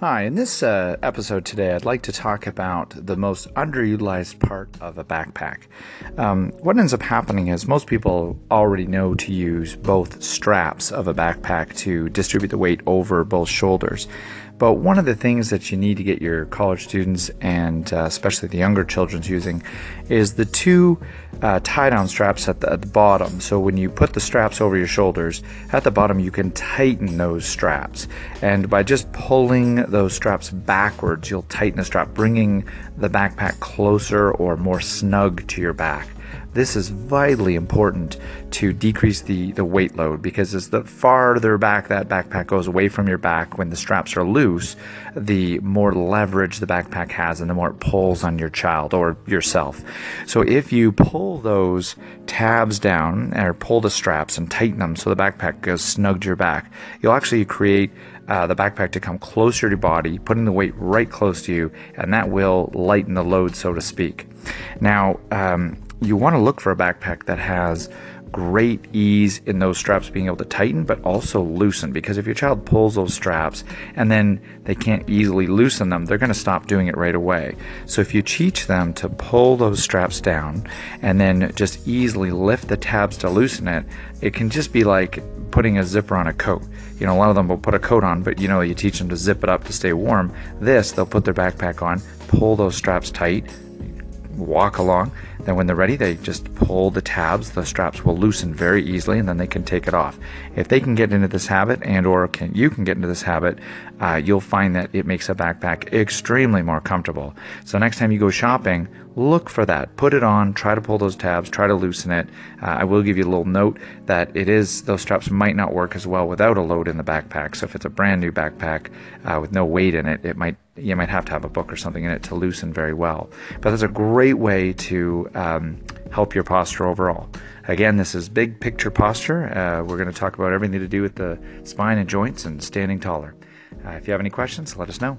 Hi, in this uh, episode today, I'd like to talk about the most underutilized part of a backpack. Um, what ends up happening is most people already know to use both straps of a backpack to distribute the weight over both shoulders. But one of the things that you need to get your college students and uh, especially the younger children's using is the two uh, tie down straps at the, at the bottom. So when you put the straps over your shoulders, at the bottom you can tighten those straps. And by just pulling those straps backwards, you'll tighten the strap, bringing the backpack closer or more snug to your back. This is vitally important to decrease the, the weight load because as the farther back that backpack goes away from your back when the straps are loose, the more leverage the backpack has and the more it pulls on your child or yourself. So if you pull those tabs down or pull the straps and tighten them so the backpack goes snug to your back, you'll actually create uh, the backpack to come closer to your body, putting the weight right close to you, and that will lighten the load, so to speak. Now, um, you want to look for a backpack that has great ease in those straps being able to tighten but also loosen because if your child pulls those straps and then they can't easily loosen them they're going to stop doing it right away. So if you teach them to pull those straps down and then just easily lift the tabs to loosen it it can just be like putting a zipper on a coat. You know a lot of them will put a coat on but you know you teach them to zip it up to stay warm. This they'll put their backpack on pull those straps tight walk along. Then, when they're ready, they just pull the tabs. The straps will loosen very easily, and then they can take it off. If they can get into this habit, and/or can you can get into this habit, uh, you'll find that it makes a backpack extremely more comfortable. So next time you go shopping, look for that. Put it on. Try to pull those tabs. Try to loosen it. Uh, I will give you a little note that it is those straps might not work as well without a load in the backpack. So if it's a brand new backpack uh, with no weight in it, it might you might have to have a book or something in it to loosen very well. But that's a great way to um, help your posture overall. Again, this is big picture posture. Uh, we're going to talk about everything to do with the spine and joints and standing taller. Uh, if you have any questions, let us know.